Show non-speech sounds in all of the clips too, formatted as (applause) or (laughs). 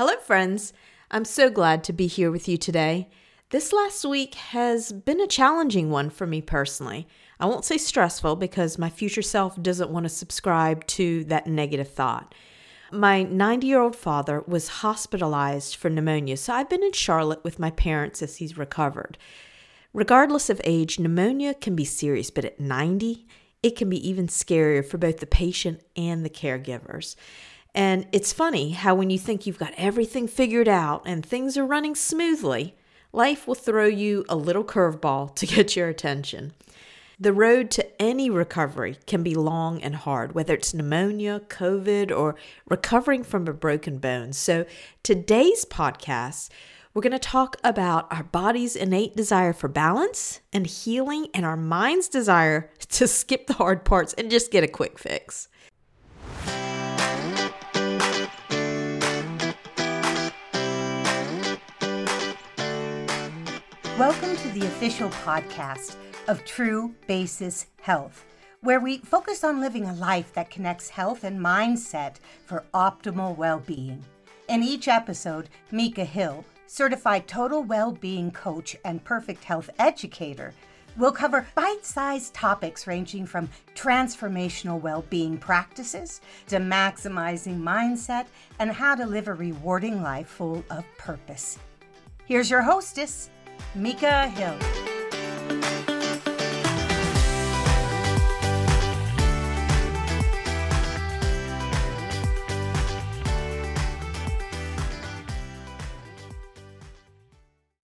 Hello, friends. I'm so glad to be here with you today. This last week has been a challenging one for me personally. I won't say stressful because my future self doesn't want to subscribe to that negative thought. My 90 year old father was hospitalized for pneumonia, so I've been in Charlotte with my parents as he's recovered. Regardless of age, pneumonia can be serious, but at 90, it can be even scarier for both the patient and the caregivers. And it's funny how when you think you've got everything figured out and things are running smoothly, life will throw you a little curveball to (laughs) get your attention. The road to any recovery can be long and hard, whether it's pneumonia, COVID, or recovering from a broken bone. So, today's podcast, we're going to talk about our body's innate desire for balance and healing and our mind's desire (laughs) to skip the hard parts and just get a quick fix. Welcome to the official podcast of True Basis Health, where we focus on living a life that connects health and mindset for optimal well being. In each episode, Micah Hill, certified total well being coach and perfect health educator, will cover bite sized topics ranging from transformational well being practices to maximizing mindset and how to live a rewarding life full of purpose. Here's your hostess, Micah Hill.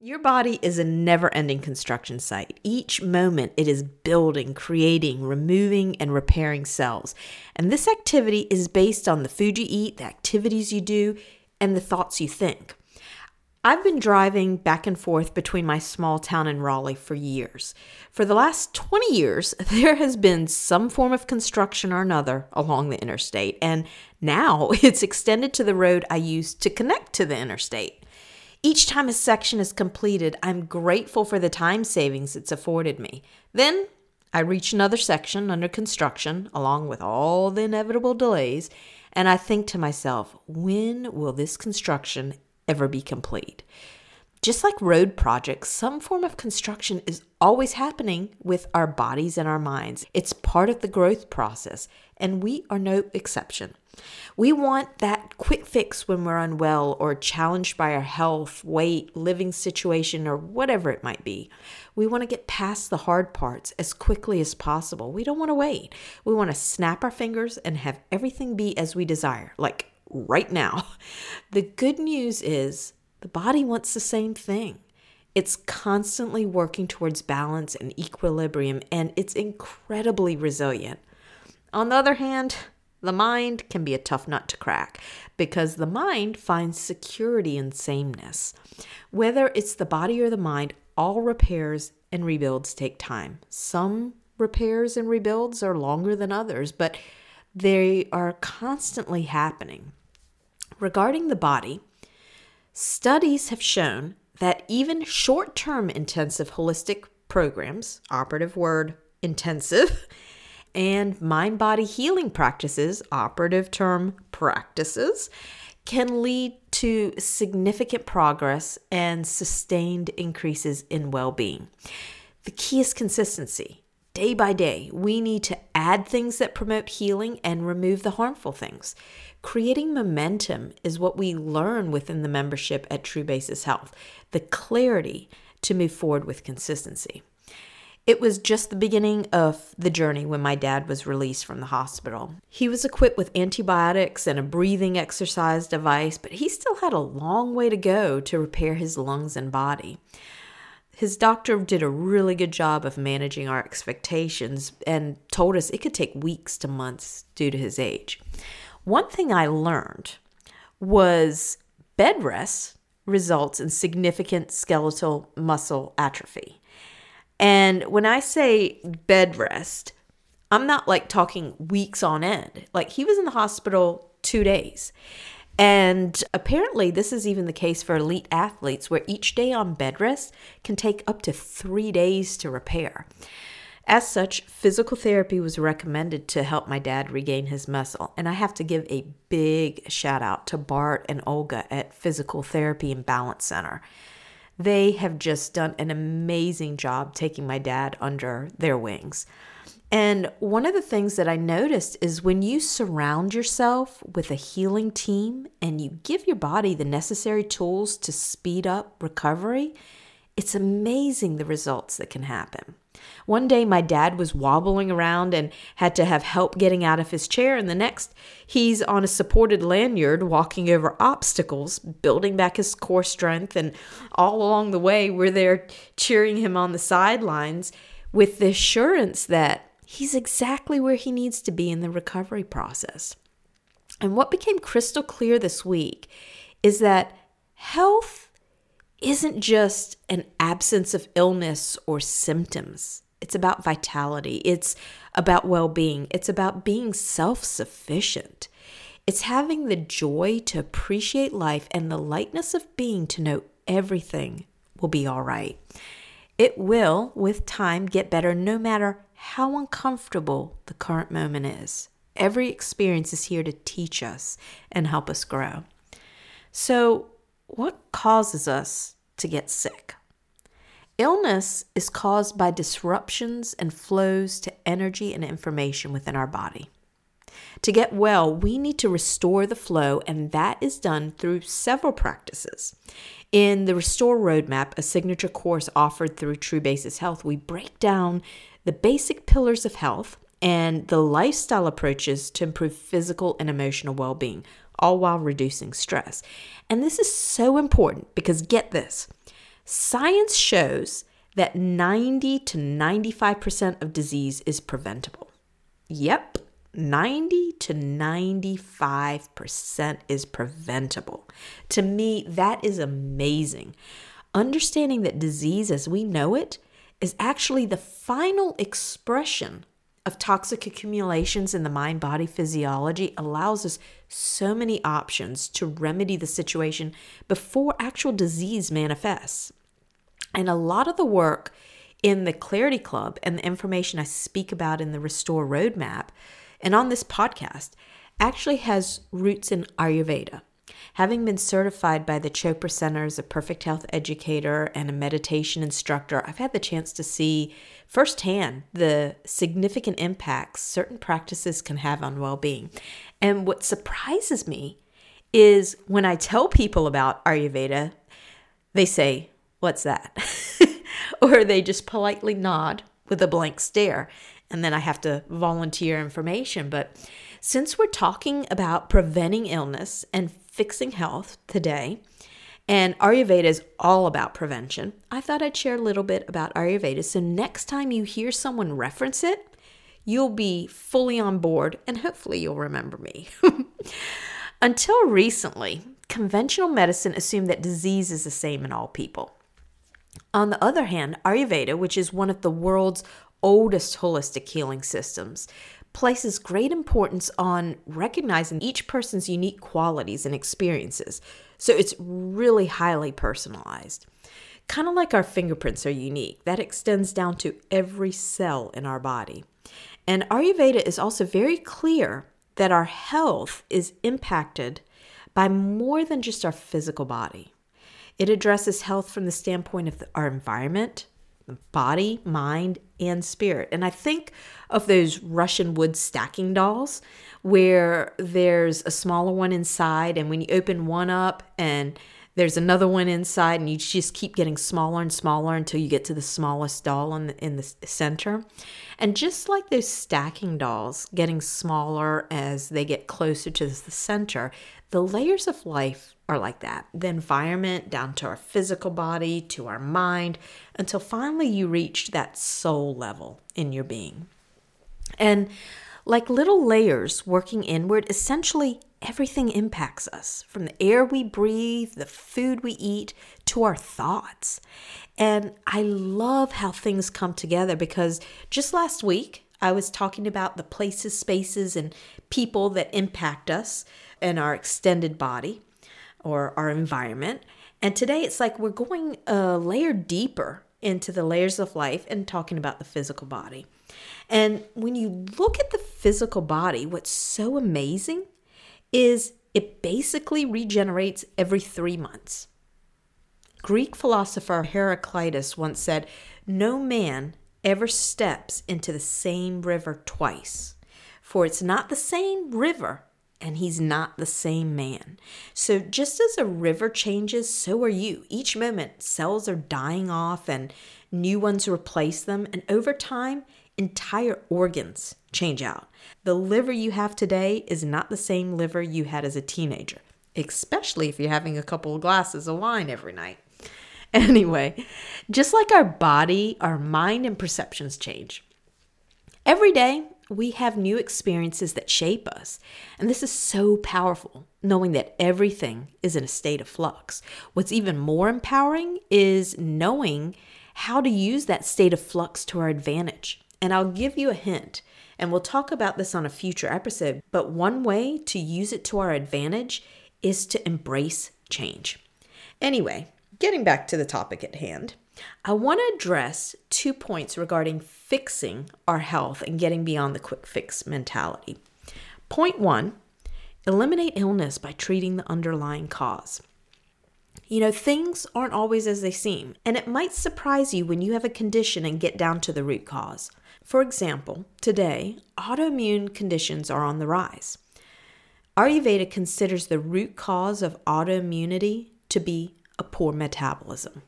Your body is a never ending construction site. Each moment it is building, creating, removing, and repairing cells. And this activity is based on the food you eat, the activities you do, and the thoughts you think. I've been driving back and forth between my small town and Raleigh for years. For the last 20 years, (laughs) there has been some form of construction or another along the interstate, and now (laughs) it's extended to the road I use to connect to the interstate. Each time a section is completed, I'm grateful for the time savings it's afforded me. Then I reach another section under construction, along with all the inevitable delays, and I think to myself, when will this construction ever be complete. Just like road projects, some form of construction is always happening with our bodies and our minds. It's part of the growth process, and we are no exception. We want that quick fix when we're unwell or challenged by our health, weight, living situation, or whatever it might be. We want to get past the hard parts as quickly as possible. We don't want to wait. We want to snap our fingers and have everything be as we desire, like right now. (laughs) The good news is the body wants the same thing. It's constantly working towards balance and equilibrium, and it's incredibly resilient. On the other hand, the mind can be a tough nut to crack because the mind finds security in sameness. Whether it's the body or the mind, all repairs and rebuilds take time. Some repairs and rebuilds are longer than others, but they are constantly happening. Regarding the body, studies have shown that even short term intensive holistic programs, operative word intensive, (laughs) and mind body healing practices, operative term practices, can lead to significant progress and sustained increases in well being. The key is consistency. Day by day, we need to add things that promote healing and remove the harmful things. Creating momentum is what we learn within the membership at True Basis Health the clarity to move forward with consistency. It was just the beginning of the journey when my dad was released from the hospital. He was equipped with antibiotics and a breathing exercise device, but he still had a long way to go to repair his lungs and body his doctor did a really good job of managing our expectations and told us it could take weeks to months due to his age. One thing I learned was bed rest results in significant skeletal muscle atrophy. And when I say bed rest, I'm not like talking weeks on end. Like he was in the hospital two days. And apparently, this is even the case for elite athletes, where each day on bed rest can take up to three days to repair. As such, physical therapy was recommended to help my dad regain his muscle. And I have to give a big shout out to Bart and Olga at Physical Therapy and Balance Center. They have just done an amazing job taking my dad under their wings. And one of the things that I noticed is when you surround yourself with a healing team and you give your body the necessary tools to speed up recovery, it's amazing the results that can happen. One day, my dad was wobbling around and had to have help getting out of his chair, and the next, he's on a supported lanyard walking over obstacles, building back his core strength. And all along the way, we're there cheering him on the sidelines with the assurance that he's exactly where he needs to be in the recovery process. And what became crystal clear this week is that health isn't just an absence of illness or symptoms. It's about vitality. It's about well being. It's about being self sufficient. It's having the joy to appreciate life and the lightness of being to know everything will be all right. It will, with time, get better no matter how uncomfortable the current moment is. Every experience is here to teach us and help us grow. So, what causes us to get sick? Illness is caused by disruptions and flows to energy and information within our body. To get well, we need to restore the flow, and that is done through several practices. In the Restore Roadmap, a signature course offered through True Basis Health, we break down the basic pillars of health and the lifestyle approaches to improve physical and emotional well being, all while reducing stress. And this is so important because get this science shows that 90 to 95% of disease is preventable. Yep, 90 to 95% is preventable. To me, that is amazing. Understanding that disease as we know it is actually the final expression of toxic accumulations in the mind body physiology allows us so many options to remedy the situation before actual disease manifests. And a lot of the work in the Clarity Club and the information I speak about in the Restore Roadmap and on this podcast actually has roots in Ayurveda. Having been certified by the Chopra Center as a perfect health educator and a meditation instructor, I've had the chance to see firsthand the significant impacts certain practices can have on well being. And what surprises me is when I tell people about Ayurveda, they say, What's that? (laughs) or they just politely nod with a blank stare. And then I have to volunteer information. But since we're talking about preventing illness and fixing health today, and Ayurveda is all about prevention, I thought I'd share a little bit about Ayurveda. So next time you hear someone reference it, you'll be fully on board and hopefully you'll remember me. (laughs) Until recently, conventional medicine assumed that disease is the same in all people. On the other hand, Ayurveda, which is one of the world's oldest holistic healing systems, places great importance on recognizing each person's unique qualities and experiences. So it's really highly personalized. Kind of like our fingerprints are unique, that extends down to every cell in our body. And Ayurveda is also very clear that our health is impacted by more than just our physical body. It addresses health from the standpoint of our environment, body, mind, and spirit. And I think of those Russian wood stacking dolls where there's a smaller one inside, and when you open one up and there's another one inside, and you just keep getting smaller and smaller until you get to the smallest doll in the, in the center. And just like those stacking dolls getting smaller as they get closer to the center, the layers of life are like that. The environment down to our physical body, to our mind, until finally you reach that soul level in your being. And like little layers working inward, essentially everything impacts us from the air we breathe, the food we eat, to our thoughts. And I love how things come together because just last week, I was talking about the places, spaces, and people that impact us and our extended body or our environment. And today it's like we're going a layer deeper into the layers of life and talking about the physical body. And when you look at the physical body, what's so amazing is it basically regenerates every three months. Greek philosopher Heraclitus once said, No man ever steps into the same river twice, for it's not the same river and he's not the same man. So, just as a river changes, so are you. Each moment, cells are dying off and new ones replace them, and over time, entire organs change out. The liver you have today is not the same liver you had as a teenager, especially if you're having a couple of glasses of wine every night. (laughs) Anyway, just like our body, our mind and perceptions change. Every day, we have new experiences that shape us. And this is so powerful, knowing that everything is in a state of flux. What's even more empowering is knowing how to use that state of flux to our advantage. And I'll give you a hint, and we'll talk about this on a future episode. But one way to use it to our advantage is to embrace change. Anyway, Getting back to the topic at hand, I want to address two points regarding fixing our health and getting beyond the quick fix mentality. Point one eliminate illness by treating the underlying cause. You know, things aren't always as they seem, and it might surprise you when you have a condition and get down to the root cause. For example, today, autoimmune conditions are on the rise. Ayurveda considers the root cause of autoimmunity to be a poor metabolism.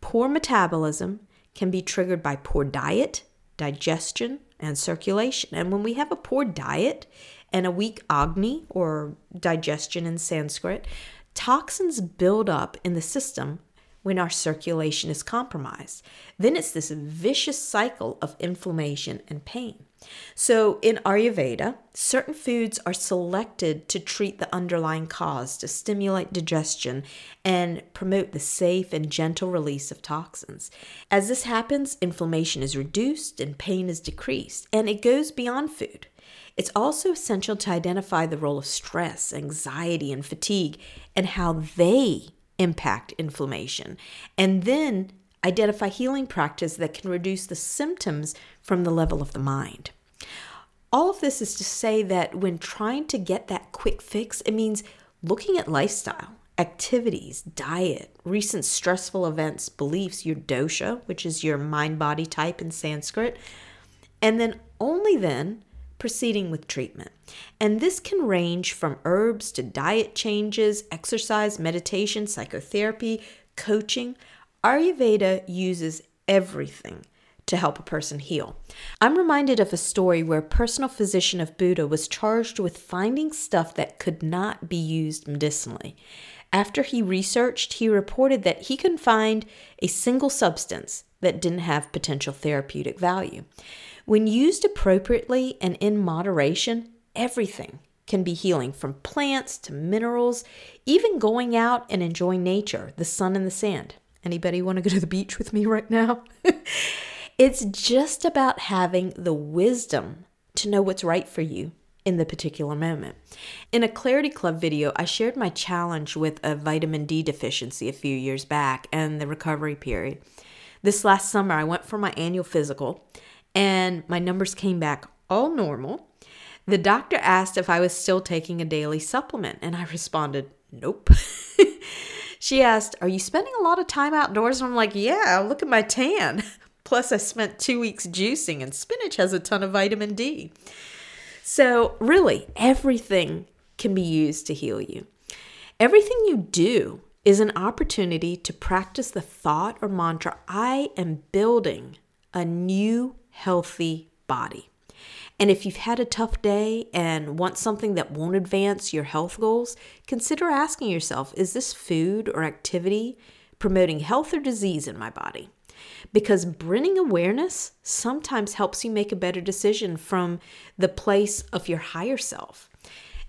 Poor metabolism can be triggered by poor diet, digestion, and circulation. And when we have a poor diet and a weak agni, or digestion in Sanskrit, toxins build up in the system when our circulation is compromised. Then it's this vicious cycle of inflammation and pain. So, in Ayurveda, certain foods are selected to treat the underlying cause, to stimulate digestion, and promote the safe and gentle release of toxins. As this happens, inflammation is reduced and pain is decreased, and it goes beyond food. It's also essential to identify the role of stress, anxiety, and fatigue and how they impact inflammation, and then identify healing practice that can reduce the symptoms from the level of the mind. All of this is to say that when trying to get that quick fix, it means looking at lifestyle, activities, diet, recent stressful events, beliefs, your dosha, which is your mind body type in Sanskrit, and then only then proceeding with treatment. And this can range from herbs to diet changes, exercise, meditation, psychotherapy, coaching. Ayurveda uses everything to help a person heal. I'm reminded of a story where a personal physician of Buddha was charged with finding stuff that could not be used medicinally. After he researched, he reported that he couldn't find a single substance that didn't have potential therapeutic value. When used appropriately and in moderation, everything can be healing from plants to minerals, even going out and enjoying nature, the sun and the sand. Anybody want to go to the beach with me right now? (laughs) it's just about having the wisdom to know what's right for you in the particular moment. In a Clarity Club video, I shared my challenge with a vitamin D deficiency a few years back and the recovery period. This last summer, I went for my annual physical and my numbers came back all normal. The doctor asked if I was still taking a daily supplement, and I responded, Nope. (laughs) she asked, Are you spending a lot of time outdoors? And I'm like, Yeah, look at my tan. (laughs) Plus, I spent two weeks juicing, and spinach has a ton of vitamin D. So, really, everything can be used to heal you. Everything you do is an opportunity to practice the thought or mantra I am building a new healthy body. And if you've had a tough day and want something that won't advance your health goals, consider asking yourself is this food or activity promoting health or disease in my body? Because bringing awareness sometimes helps you make a better decision from the place of your higher self.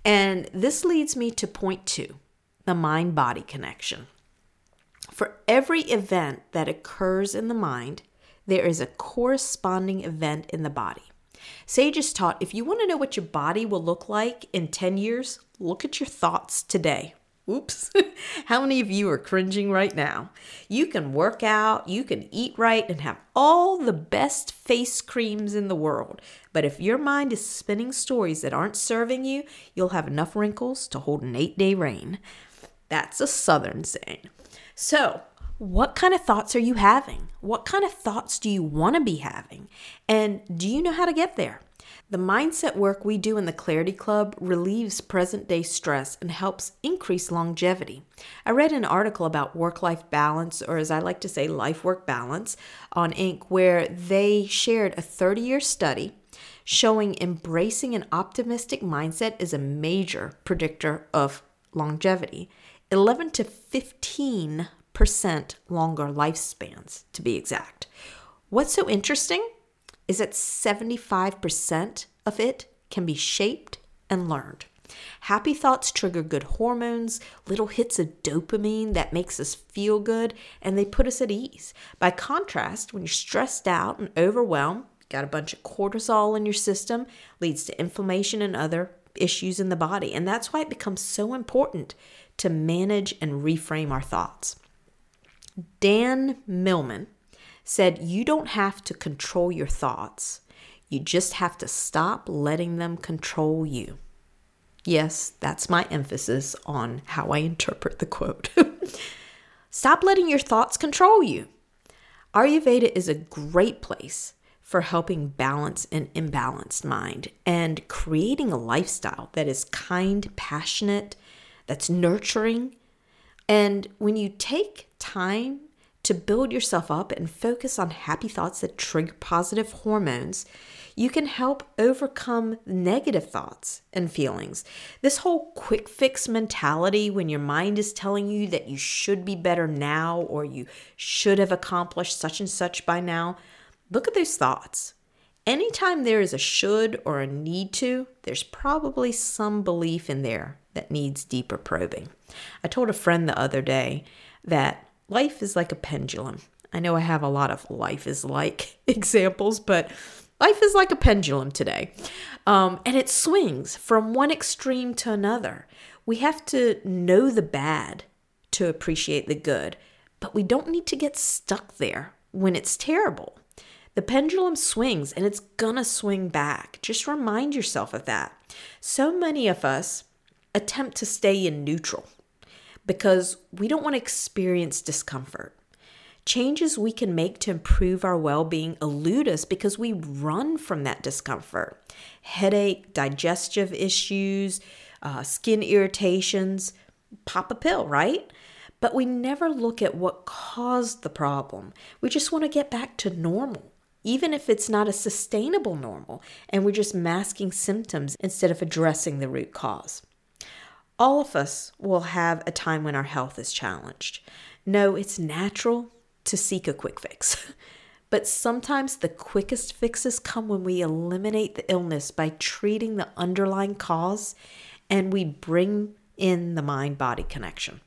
And this leads me to point two the mind body connection. For every event that occurs in the mind, there is a corresponding event in the body. Sages taught if you want to know what your body will look like in 10 years, look at your thoughts today. Oops. (laughs) How many of you are cringing right now? You can work out, you can eat right, and have all the best face creams in the world. But if your mind is spinning stories that aren't serving you, you'll have enough wrinkles to hold an eight day rain. That's a southern saying. So, what kind of thoughts are you having? What kind of thoughts do you want to be having? And do you know how to get there? The mindset work we do in the Clarity Club relieves present day stress and helps increase longevity. I read an article about work life balance, or as I like to say, life work balance, on Inc., where they shared a 30 year study showing embracing an optimistic mindset is a major predictor of longevity. 11 to 15% longer lifespans, to be exact. What's so interesting? is that 75% of it can be shaped and learned. Happy thoughts trigger good hormones, little hits of dopamine that makes us feel good, and they put us at ease. By contrast, when you're stressed out and overwhelmed, got a bunch of cortisol in your system, leads to inflammation and other issues in the body. And that's why it becomes so important to manage and reframe our thoughts. Dan Millman said, You don't have to control your thoughts, you just have to stop letting them control you. Yes, that's my emphasis on how I interpret the quote. (laughs) stop letting your thoughts control you. Ayurveda is a great place for helping balance an imbalanced mind and creating a lifestyle that is kind, passionate, that's nurturing. And when you take time to build yourself up and focus on happy thoughts that trigger positive hormones, you can help overcome negative thoughts and feelings. This whole quick fix mentality, when your mind is telling you that you should be better now or you should have accomplished such and such by now, look at those thoughts. Anytime there is a should or a need to, there's probably some belief in there that needs deeper probing. I told a friend the other day that life is like a pendulum. I know I have a lot of life is like (laughs) examples, but life is like a pendulum today. Um, and it swings from one extreme to another. We have to know the bad to appreciate the good, but we don't need to get stuck there when it's terrible. The pendulum swings and it's gonna swing back. Just remind yourself of that. So many of us attempt to stay in neutral because we don't want to experience discomfort. Changes we can make to improve our well being elude us because we run from that discomfort. Headache, digestive issues, uh, skin irritations, pop a pill, right? But we never look at what caused the problem. We just want to get back to normal, even if it's not a sustainable normal, and we're just masking symptoms instead of addressing the root cause. All of us will have a time when our health is challenged. No, it's natural to seek a quick fix. (laughs) But sometimes the quickest fixes come when we eliminate the illness by treating the underlying cause and we bring in the mind body connection.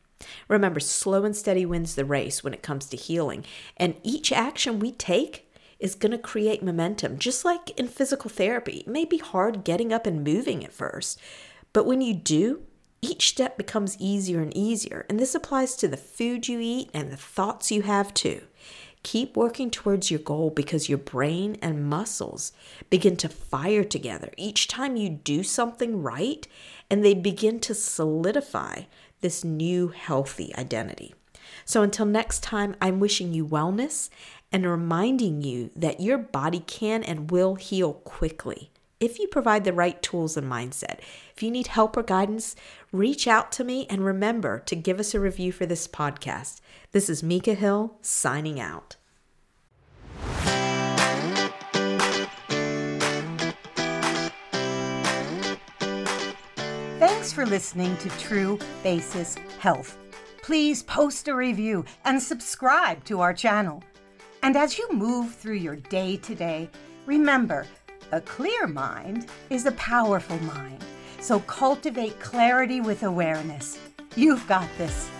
Remember, slow and steady wins the race when it comes to healing, and each action we take is going to create momentum, just like in physical therapy. It may be hard getting up and moving at first, but when you do, each step becomes easier and easier. And this applies to the food you eat and the thoughts you have too. Keep working towards your goal because your brain and muscles begin to fire together each time you do something right and they begin to solidify this new healthy identity. So until next time, I'm wishing you wellness and reminding you that your body can and will heal quickly if you provide the right tools and mindset. If you need help or guidance, reach out to me and remember to give us a review for this podcast. This is Micah Hill signing out. Thanks for listening to True Basis Health. Please post a review and subscribe to our channel. And as you move through your day today, remember a clear mind is a powerful mind. So cultivate clarity with awareness. You've got this.